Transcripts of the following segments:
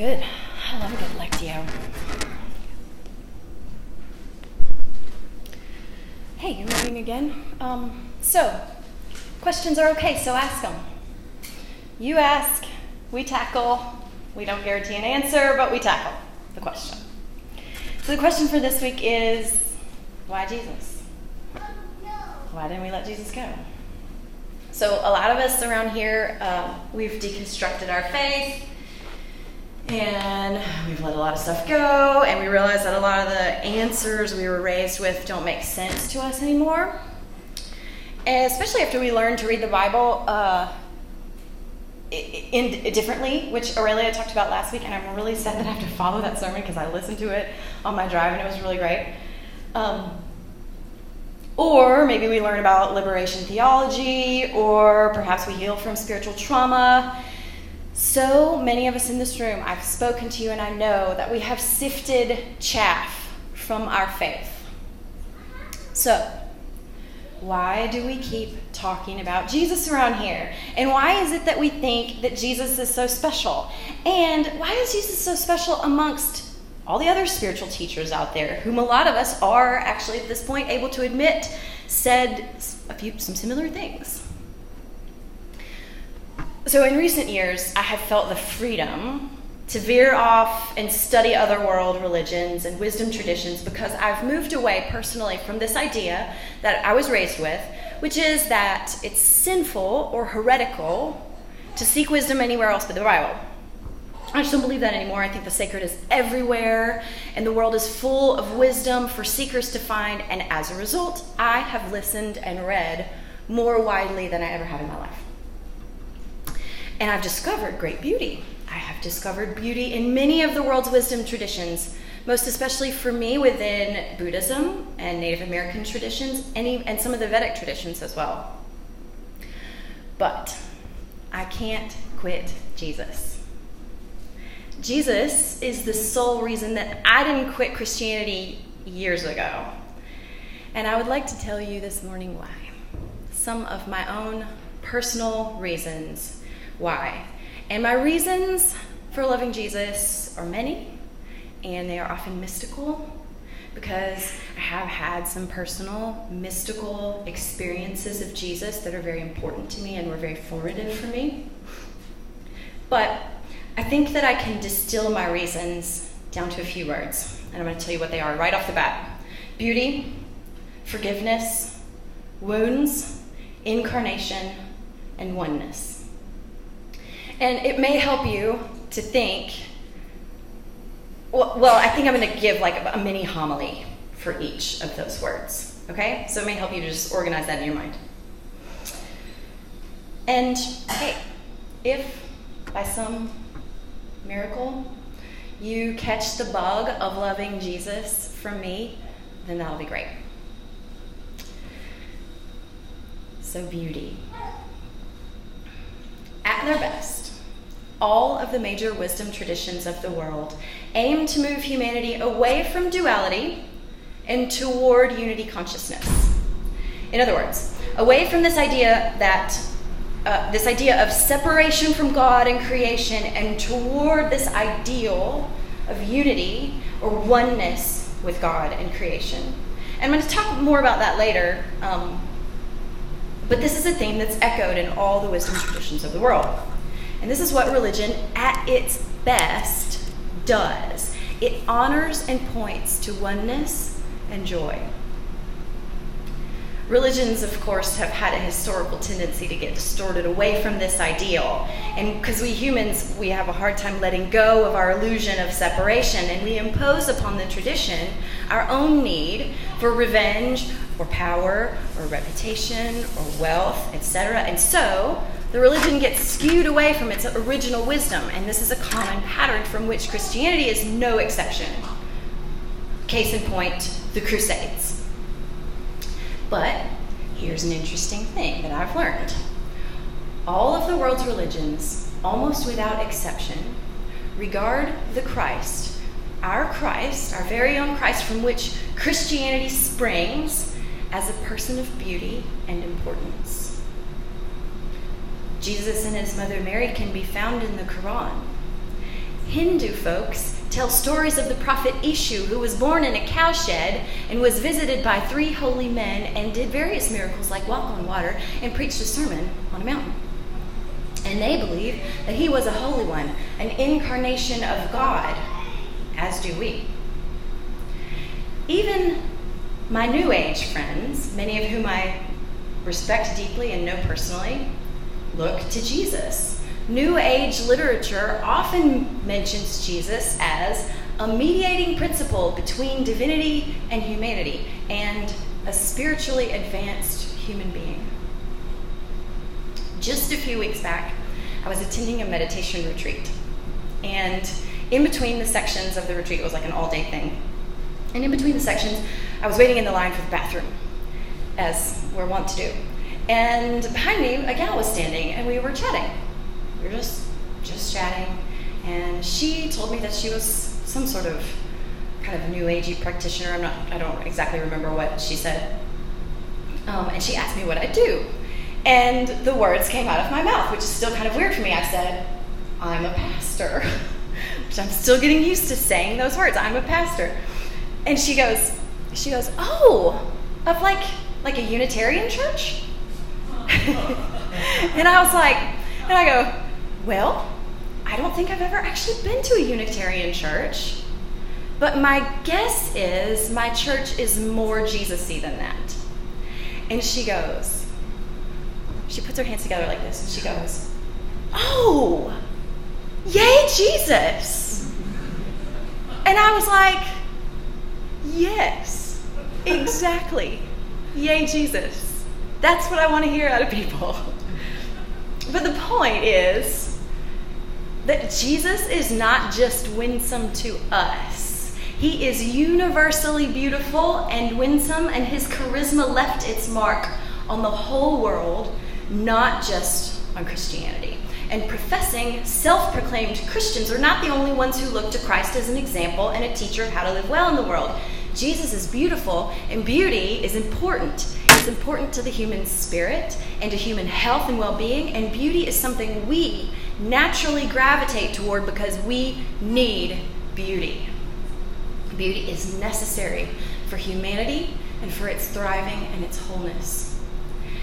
good. I love a good Lectio. Hey, you're moving again? Um, so, questions are okay, so ask them. You ask, we tackle. We don't guarantee an answer, but we tackle the question. So, the question for this week is why Jesus? Why didn't we let Jesus go? So, a lot of us around here, uh, we've deconstructed our faith and we've let a lot of stuff go, and we realize that a lot of the answers we were raised with don't make sense to us anymore. And especially after we learned to read the Bible uh, in, in, differently, which Aurelia talked about last week, and I'm really sad that I have to follow that sermon because I listened to it on my drive and it was really great. Um, or maybe we learn about liberation theology, or perhaps we heal from spiritual trauma so many of us in this room, I've spoken to you and I know that we have sifted chaff from our faith. So, why do we keep talking about Jesus around here? And why is it that we think that Jesus is so special? And why is Jesus so special amongst all the other spiritual teachers out there, whom a lot of us are actually at this point able to admit said a few some similar things? So, in recent years, I have felt the freedom to veer off and study other world religions and wisdom traditions because I've moved away personally from this idea that I was raised with, which is that it's sinful or heretical to seek wisdom anywhere else but the Bible. I just don't believe that anymore. I think the sacred is everywhere, and the world is full of wisdom for seekers to find, and as a result, I have listened and read more widely than I ever have in my life. And I've discovered great beauty. I have discovered beauty in many of the world's wisdom traditions, most especially for me within Buddhism and Native American traditions, and, and some of the Vedic traditions as well. But I can't quit Jesus. Jesus is the sole reason that I didn't quit Christianity years ago. And I would like to tell you this morning why. Some of my own personal reasons why. And my reasons for loving Jesus are many, and they are often mystical because I have had some personal mystical experiences of Jesus that are very important to me and were very formative for me. But I think that I can distill my reasons down to a few words, and I'm going to tell you what they are right off the bat beauty, forgiveness, wounds, incarnation, and oneness. And it may help you to think, well, well I think I'm going to give like a, a mini homily for each of those words. Okay? So it may help you to just organize that in your mind. And hey, if by some miracle you catch the bug of loving Jesus from me, then that'll be great. So, beauty. At their best, all of the major wisdom traditions of the world aim to move humanity away from duality and toward unity consciousness. In other words, away from this idea that uh, this idea of separation from God and creation and toward this ideal of unity or oneness with God and creation. And I'm going to talk more about that later, um, but this is a theme that's echoed in all the wisdom traditions of the world. And this is what religion, at its best, does it honors and points to oneness and joy. Religions, of course, have had a historical tendency to get distorted away from this ideal. And because we humans, we have a hard time letting go of our illusion of separation, and we impose upon the tradition our own need for revenge or power or reputation or wealth, etc. And so, the religion gets skewed away from its original wisdom, and this is a common pattern from which Christianity is no exception. Case in point, the Crusades. But here's an interesting thing that I've learned all of the world's religions, almost without exception, regard the Christ, our Christ, our very own Christ from which Christianity springs, as a person of beauty and importance. Jesus and his mother Mary can be found in the Quran. Hindu folks tell stories of the prophet Ishu, who was born in a cowshed and was visited by three holy men and did various miracles like walk on water and preached a sermon on a mountain. And they believe that he was a holy one, an incarnation of God, as do we. Even my New Age friends, many of whom I respect deeply and know personally, look to Jesus. New Age literature often mentions Jesus as a mediating principle between divinity and humanity and a spiritually advanced human being. Just a few weeks back, I was attending a meditation retreat. And in between the sections of the retreat, it was like an all day thing. And in between the sections, I was waiting in the line for the bathroom, as we're wont to do. And behind me, a gal was standing, and we were chatting. We were just just chatting, and she told me that she was some sort of kind of new agey practitioner. I'm not. I don't exactly remember what she said. Um, and she asked me what I do, and the words came out of my mouth, which is still kind of weird for me. I said, "I'm a pastor," which I'm still getting used to saying those words. I'm a pastor, and she goes, she goes, "Oh, of like like a Unitarian church." and I was like, and I go, well, I don't think I've ever actually been to a Unitarian church. But my guess is my church is more Jesus y than that. And she goes, she puts her hands together like this, and she goes, Oh, yay, Jesus. And I was like, Yes, exactly. Yay, Jesus. That's what I want to hear out of people. But the point is that Jesus is not just winsome to us. He is universally beautiful and winsome, and his charisma left its mark on the whole world, not just on Christianity. And professing, self proclaimed Christians are not the only ones who look to Christ as an example and a teacher of how to live well in the world. Jesus is beautiful, and beauty is important. Important to the human spirit and to human health and well being, and beauty is something we naturally gravitate toward because we need beauty. Beauty is necessary for humanity and for its thriving and its wholeness.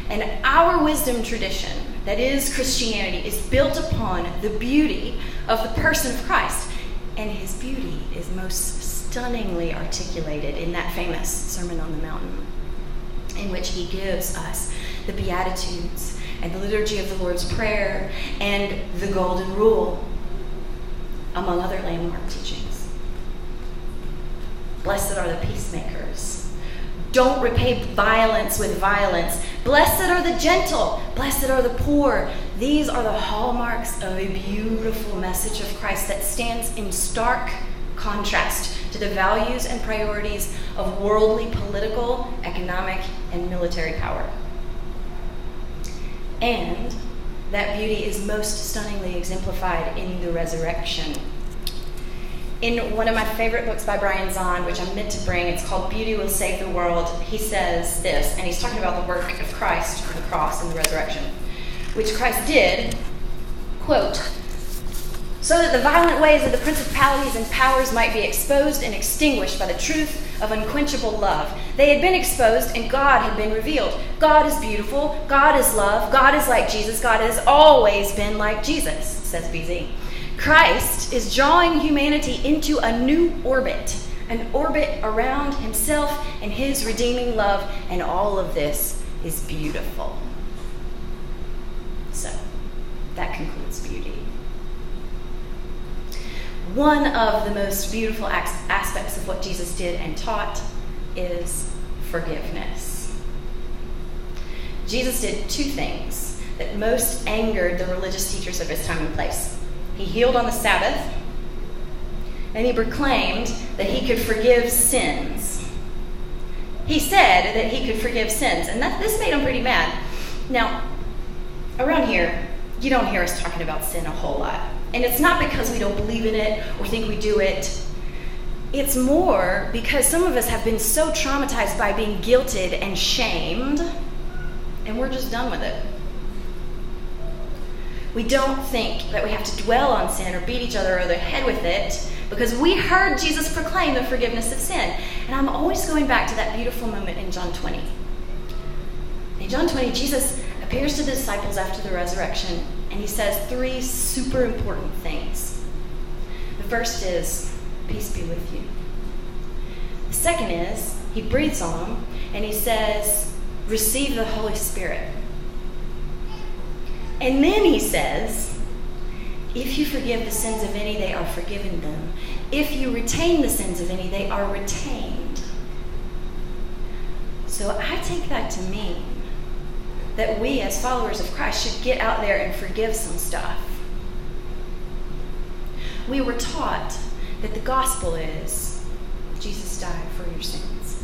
And our wisdom tradition, that is Christianity, is built upon the beauty of the person of Christ. And his beauty is most stunningly articulated in that famous Sermon on the Mountain, in which he gives us the Beatitudes and the liturgy of the Lord's Prayer and the Golden Rule, among other landmark teachings. Blessed are the peacemakers. Don't repay violence with violence. Blessed are the gentle. Blessed are the poor. These are the hallmarks of a beautiful message of Christ that stands in stark contrast to the values and priorities of worldly political, economic, and military power. And that beauty is most stunningly exemplified in the resurrection. In one of my favorite books by Brian Zahnd, which I'm meant to bring, it's called Beauty Will Save the World, he says this, and he's talking about the work of Christ on the cross and the resurrection, which Christ did, quote, so that the violent ways of the principalities and powers might be exposed and extinguished by the truth of unquenchable love. They had been exposed and God had been revealed. God is beautiful, God is love, God is like Jesus, God has always been like Jesus, says BZ. Christ is drawing humanity into a new orbit, an orbit around himself and his redeeming love, and all of this is beautiful. So, that concludes beauty one of the most beautiful aspects of what Jesus did and taught is forgiveness. Jesus did two things that most angered the religious teachers of his time and place. He healed on the Sabbath, and he proclaimed that he could forgive sins. He said that he could forgive sins, and that, this made him pretty mad. Now, around here, you don't hear us talking about sin a whole lot. And it's not because we don't believe in it or think we do it. It's more because some of us have been so traumatized by being guilted and shamed, and we're just done with it. We don't think that we have to dwell on sin or beat each other over the head with it because we heard Jesus proclaim the forgiveness of sin. And I'm always going back to that beautiful moment in John 20. In John 20, Jesus appears to the disciples after the resurrection and he says three super important things. The first is, Peace be with you. The second is, he breathes on them and he says, Receive the Holy Spirit. And then he says, If you forgive the sins of any, they are forgiven them. If you retain the sins of any, they are retained. So I take that to mean that we, as followers of Christ, should get out there and forgive some stuff. We were taught that the gospel is Jesus died for your sins.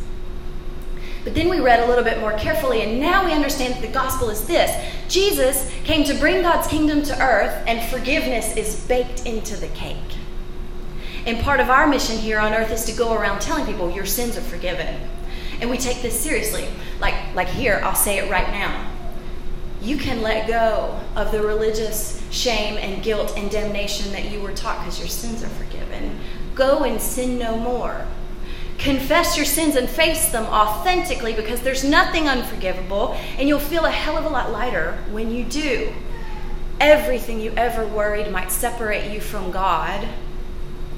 But then we read a little bit more carefully, and now we understand that the gospel is this Jesus came to bring God's kingdom to earth, and forgiveness is baked into the cake. And part of our mission here on earth is to go around telling people your sins are forgiven. And we take this seriously. Like, like here, I'll say it right now. You can let go of the religious shame and guilt and damnation that you were taught because your sins are forgiven. Go and sin no more. Confess your sins and face them authentically because there's nothing unforgivable, and you'll feel a hell of a lot lighter when you do. Everything you ever worried might separate you from God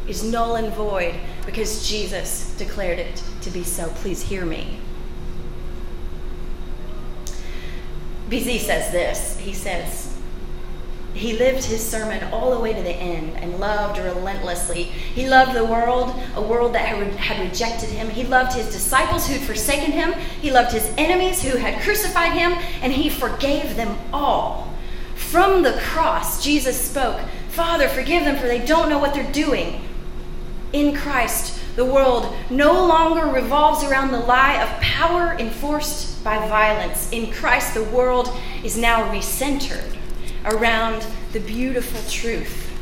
is null and void because Jesus declared it to be so. Please hear me. BZ says this. He says, he lived his sermon all the way to the end and loved relentlessly. He loved the world, a world that had rejected him. He loved his disciples who'd forsaken him. He loved his enemies who had crucified him, and he forgave them all. From the cross, Jesus spoke, Father, forgive them, for they don't know what they're doing. In Christ, the world no longer revolves around the lie of power enforced by violence. In Christ, the world is now recentered around the beautiful truth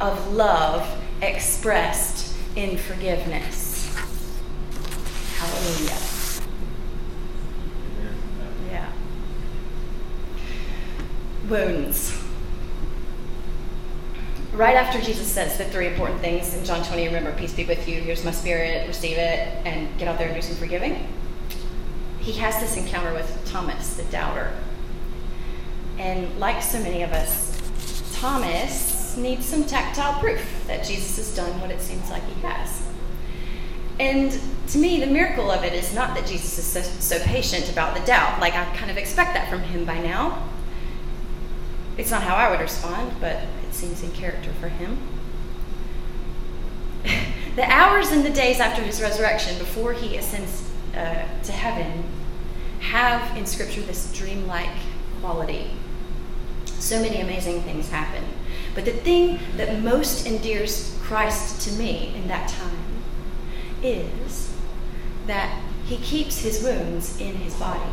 of love expressed in forgiveness. Hallelujah. Yeah. Wounds. Right after Jesus says the three important things in John 20, remember, peace be with you, here's my spirit, receive it, and get out there and do some forgiving, he has this encounter with Thomas, the doubter. And like so many of us, Thomas needs some tactile proof that Jesus has done what it seems like he has. And to me, the miracle of it is not that Jesus is so, so, patient about the doubt. Like, I kind of expect that from him by now. It's not how I would respond, but it seems in character for him. the hours and the days after his resurrection, before he ascends uh, to heaven, have in Scripture this dreamlike quality so many amazing things happen. But the thing that most endears Christ to me in that time is that he keeps his wounds in his body.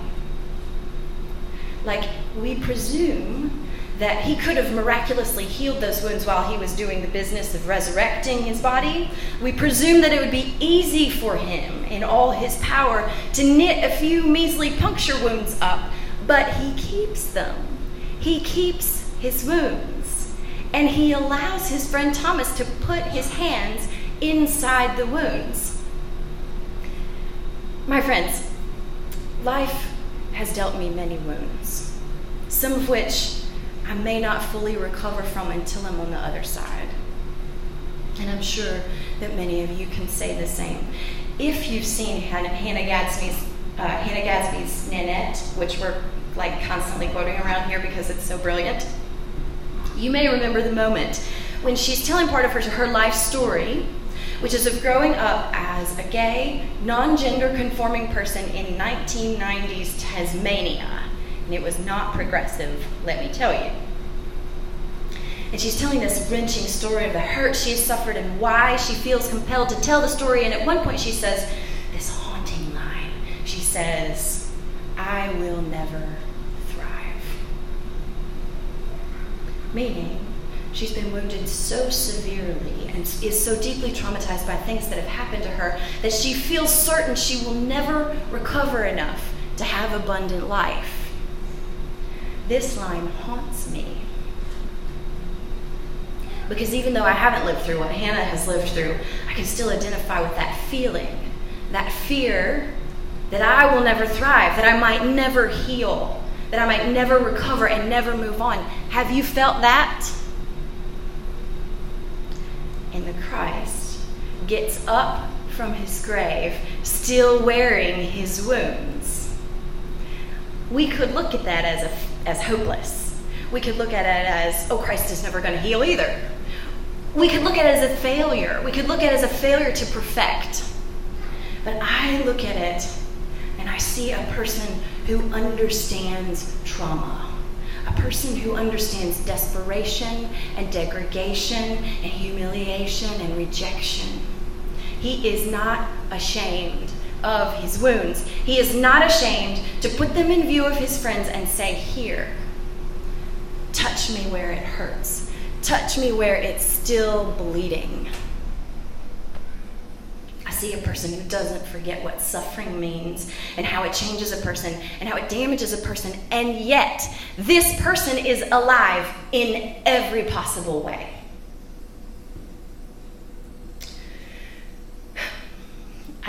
Like, we presume that he could have miraculously healed those wounds while he was doing the business of resurrecting his body. We presume that it would be easy for him in all his power to knit a few measly puncture wounds up, but he keeps them he keeps his wounds and he allows his friend Thomas to put his hands inside the wounds. My friends, life has dealt me many wounds, some of which I may not fully recover from until I'm on the other side. And I'm sure that many of you can say the same. If you've seen Hannah Gadsby's, uh, Hannah Gadsby's Nanette, which we're like constantly quoting around here because it's so brilliant. You may remember the moment when she's telling part of her, her life story, which is of growing up as a gay, non gender conforming person in 1990s Tasmania. And it was not progressive, let me tell you. And she's telling this wrenching story of the hurt she has suffered and why she feels compelled to tell the story. And at one point, she says this haunting line. She says, I will never thrive. Meaning, she's been wounded so severely and is so deeply traumatized by things that have happened to her that she feels certain she will never recover enough to have abundant life. This line haunts me Because even though I haven't lived through what Hannah has lived through, I can still identify with that feeling, that fear that I will never thrive, that I might never heal, that I might never recover and never move on. Have you felt that? And the Christ gets up from his grave, still wearing his wounds. We could look at that as, a, as hopeless. We could look at it as, oh, Christ is never going to heal either. We could look at it as a failure. We could look at it as a failure to perfect. But I look at it and I see a person who understands trauma, a person who understands desperation and degradation and humiliation and rejection. He is not ashamed of his wounds. He is not ashamed to put them in view of his friends and say, Here, touch me where it hurts. Touch me where it's still bleeding. I see a person who doesn't forget what suffering means and how it changes a person and how it damages a person, and yet this person is alive in every possible way.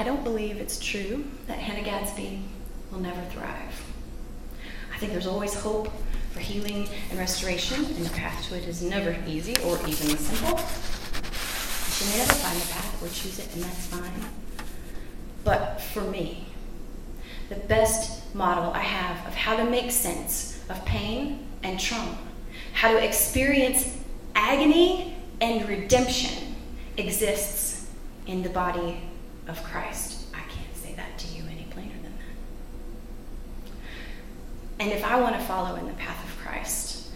I don't believe it's true that Hannah Gadsby will never thrive. I think there's always hope for healing and restoration, and the path to it is never easy or even simple. She may never find the path or choose it, and that's fine. But for me, the best model I have of how to make sense of pain and trauma, how to experience agony and redemption exists in the body of Christ. I can't say that to you any plainer than that. And if I want to follow in the path of Christ,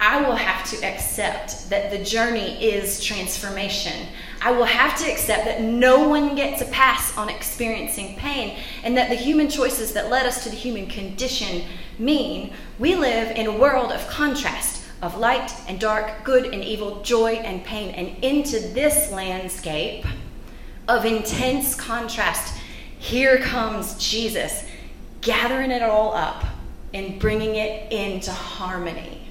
I will have to accept that the journey is transformation. I will have to accept that no one gets a pass on experiencing pain, and that the human choices that led us to the human condition mean we live in a world of contrast, of light and dark, good and evil, joy and pain. And into this landscape, of intense contrast, here comes Jesus, gathering it all up and bringing it into harmony.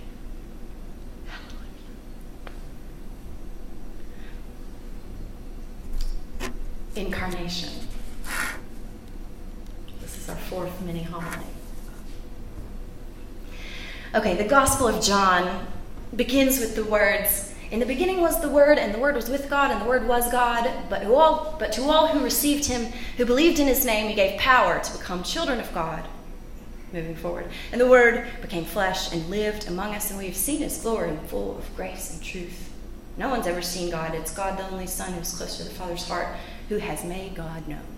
Incarnation. This is our fourth mini homily. Okay, the Gospel of John begins with the words in the beginning was the Word, and the Word was with God, and the Word was God. But, who all, but to all who received him, who believed in his name, he gave power to become children of God. Moving forward. And the Word became flesh and lived among us, and we have seen his glory, full of grace and truth. No one's ever seen God. It's God, the only Son, who's close to the Father's heart, who has made God known.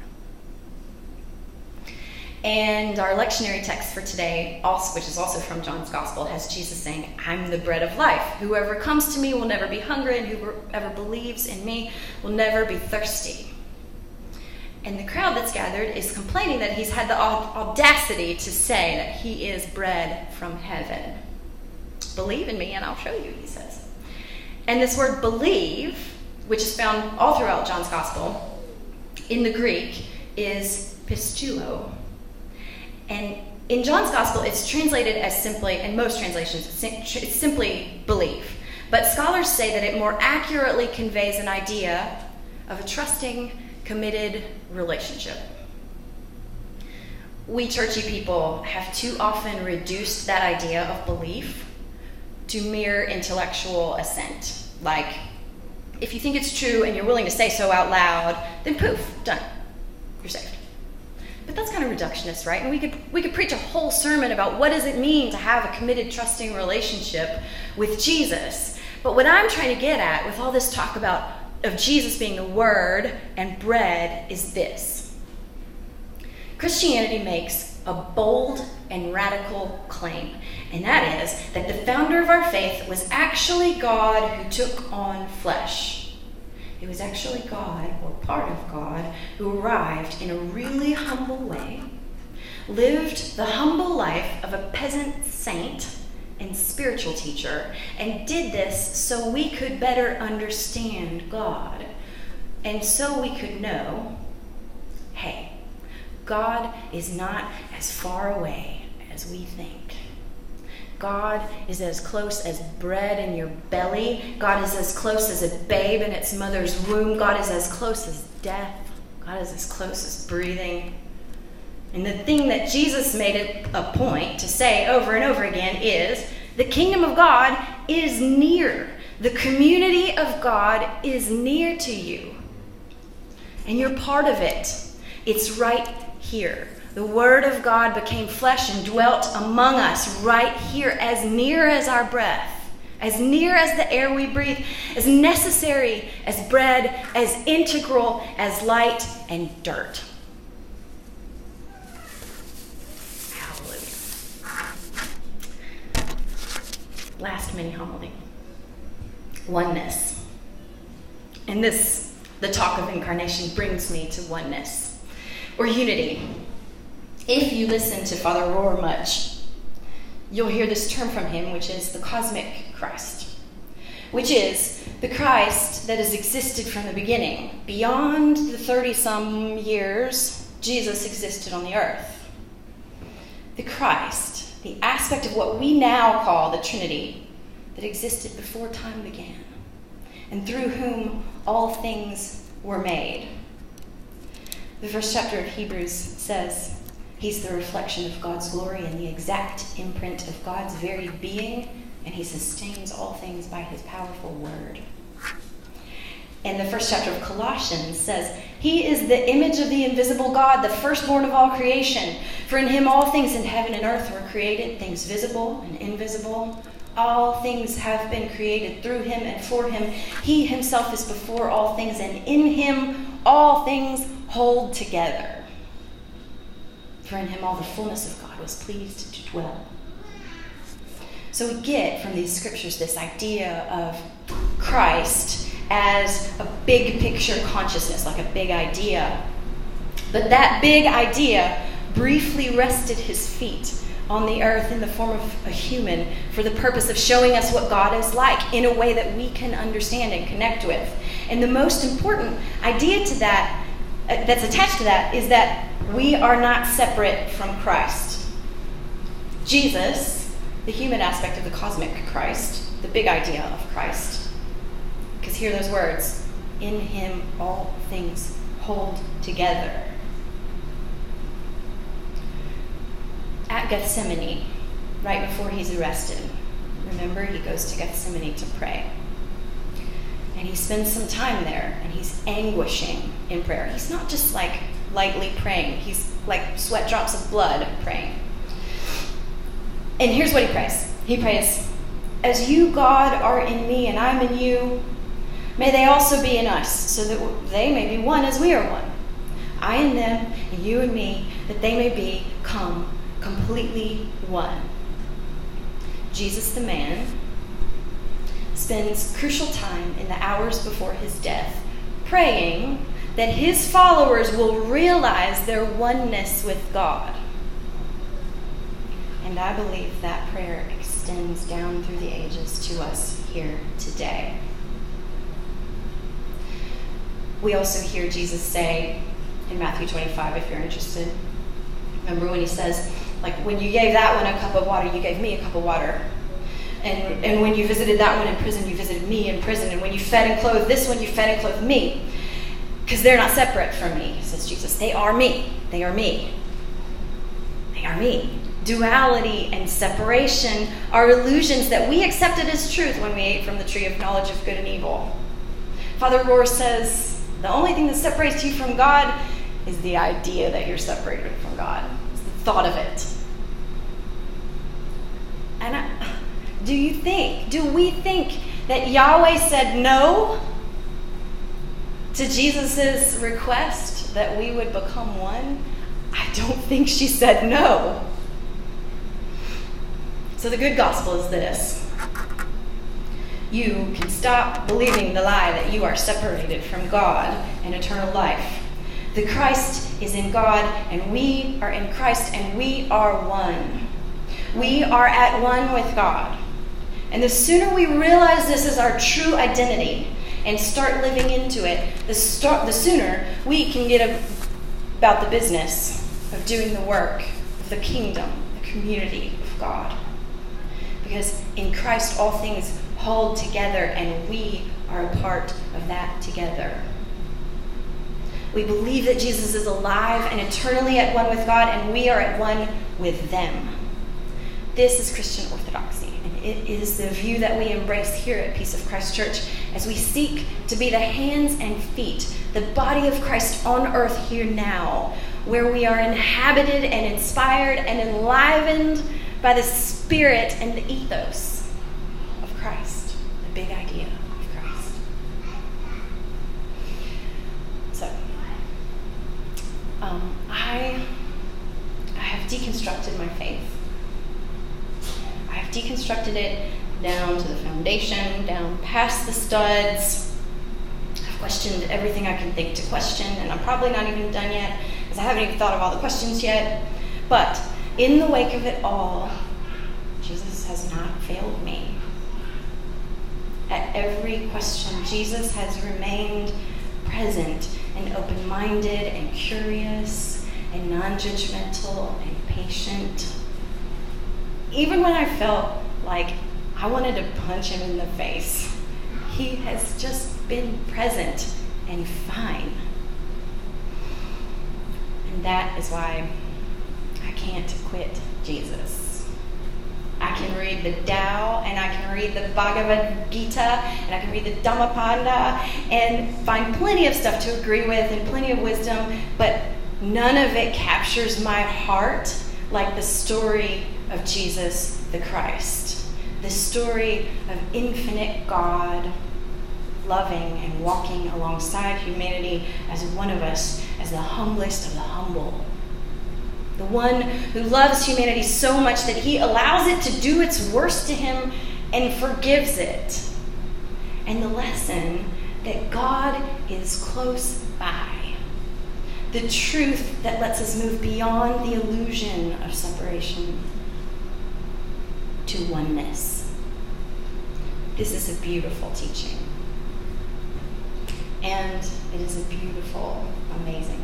And our lectionary text for today, also, which is also from John's Gospel, has Jesus saying, I'm the bread of life. Whoever comes to me will never be hungry, and whoever believes in me will never be thirsty. And the crowd that's gathered is complaining that he's had the audacity to say that he is bread from heaven. Believe in me, and I'll show you, he says. And this word believe, which is found all throughout John's Gospel, in the Greek is pisteuo, and in John's gospel, it's translated as simply, in most translations, it's simply believe. But scholars say that it more accurately conveys an idea of a trusting, committed relationship. We churchy people have too often reduced that idea of belief to mere intellectual assent. Like, if you think it's true and you're willing to say so out loud, then poof, done. You're saved. But that's kind of reductionist, right? And we could we could preach a whole sermon about what does it mean to have a committed, trusting relationship with Jesus. But what I'm trying to get at with all this talk about of Jesus being the word and bread is this. Christianity makes a bold and radical claim, and that is that the founder of our faith was actually God who took on flesh. It was actually God, or part of God, who arrived in a really humble way, lived the humble life of a peasant saint and spiritual teacher, and did this so we could better understand God, and so we could know hey, God is not as far away as we think. God is as close as bread in your belly. God is as close as a babe in its mother's womb. God is as close as death. God is as close as breathing. And the thing that Jesus made it a point to say over and over again is the kingdom of God is near. The community of God is near to you. And you're part of it. It's right here. The Word of God became flesh and dwelt among us right here, as near as our breath, as near as the air we breathe, as necessary as bread, as integral as light and dirt. Hallelujah. Last mini homily oneness. And this, the talk of incarnation, brings me to oneness or unity. If you listen to Father Rohr much, you'll hear this term from him, which is the cosmic Christ, which is the Christ that has existed from the beginning. Beyond the 30 some years, Jesus existed on the earth. The Christ, the aspect of what we now call the Trinity, that existed before time began, and through whom all things were made. The first chapter of Hebrews says, He's the reflection of God's glory and the exact imprint of God's very being, and he sustains all things by his powerful word. And the first chapter of Colossians says, He is the image of the invisible God, the firstborn of all creation. For in him all things in heaven and earth were created, things visible and invisible. All things have been created through him and for him. He himself is before all things, and in him all things hold together. For in him all the fullness of God was pleased to dwell. So we get from these scriptures this idea of Christ as a big picture consciousness, like a big idea. But that big idea briefly rested his feet on the earth in the form of a human for the purpose of showing us what God is like in a way that we can understand and connect with. And the most important idea to that, uh, that's attached to that, is that we are not separate from Christ. Jesus, the human aspect of the cosmic Christ, the big idea of Christ. Because hear those words in him all things hold together. At Gethsemane, right before he's arrested, remember, he goes to Gethsemane to pray. And he spends some time there and he's anguishing in prayer. He's not just like lightly praying. He's like sweat drops of blood praying. And here's what he prays He prays, As you, God, are in me and I'm in you, may they also be in us, so that they may be one as we are one. I and them, and you and me, that they may become completely one. Jesus, the man, spends crucial time in the hours before his death praying that his followers will realize their oneness with God. And I believe that prayer extends down through the ages to us here today. We also hear Jesus say in Matthew 25, if you're interested. Remember when he says, like, when you gave that one a cup of water, you gave me a cup of water. And, and when you visited that one in prison, you visited me in prison. And when you fed and clothed this one, you fed and clothed me because they're not separate from me, says Jesus. They are me. They are me. They are me. Duality and separation are illusions that we accepted as truth when we ate from the tree of knowledge of good and evil. Father Rohr says the only thing that separates you from God is the idea that you're separated from God, it's the thought of it. And I, do you think, do we think that Yahweh said no to Jesus' request that we would become one, I don't think she said no. So the good gospel is this you can stop believing the lie that you are separated from God and eternal life. The Christ is in God, and we are in Christ, and we are one. We are at one with God. And the sooner we realize this is our true identity, and start living into it, the, start, the sooner we can get a, about the business of doing the work of the kingdom, the community of God. because in Christ all things hold together and we are a part of that together. We believe that Jesus is alive and eternally at one with God, and we are at one with them. This is Christian orthodoxy, and it is the view that we embrace here at Peace of Christ Church as we seek to be the hands and feet, the body of Christ on earth here now, where we are inhabited and inspired and enlivened by the spirit and the ethos of Christ, the big idea. Of Christ. So, um, I, I have deconstructed my faith. Deconstructed it down to the foundation, down past the studs. I've questioned everything I can think to question, and I'm probably not even done yet because I haven't even thought of all the questions yet. But in the wake of it all, Jesus has not failed me. At every question, Jesus has remained present and open minded and curious and non judgmental and patient. Even when I felt like I wanted to punch him in the face, he has just been present and fine. And that is why I can't quit Jesus. I can read the Tao and I can read the Bhagavad Gita and I can read the Dhammapada and find plenty of stuff to agree with and plenty of wisdom, but none of it captures my heart like the story of Jesus the Christ. The story of infinite God loving and walking alongside humanity as one of us, as the humblest of the humble the one who loves humanity so much that he allows it to do its worst to him and forgives it. And the lesson that God is close by. The truth that lets us move beyond the illusion of separation to oneness. This is a beautiful teaching. And it is a beautiful, amazing.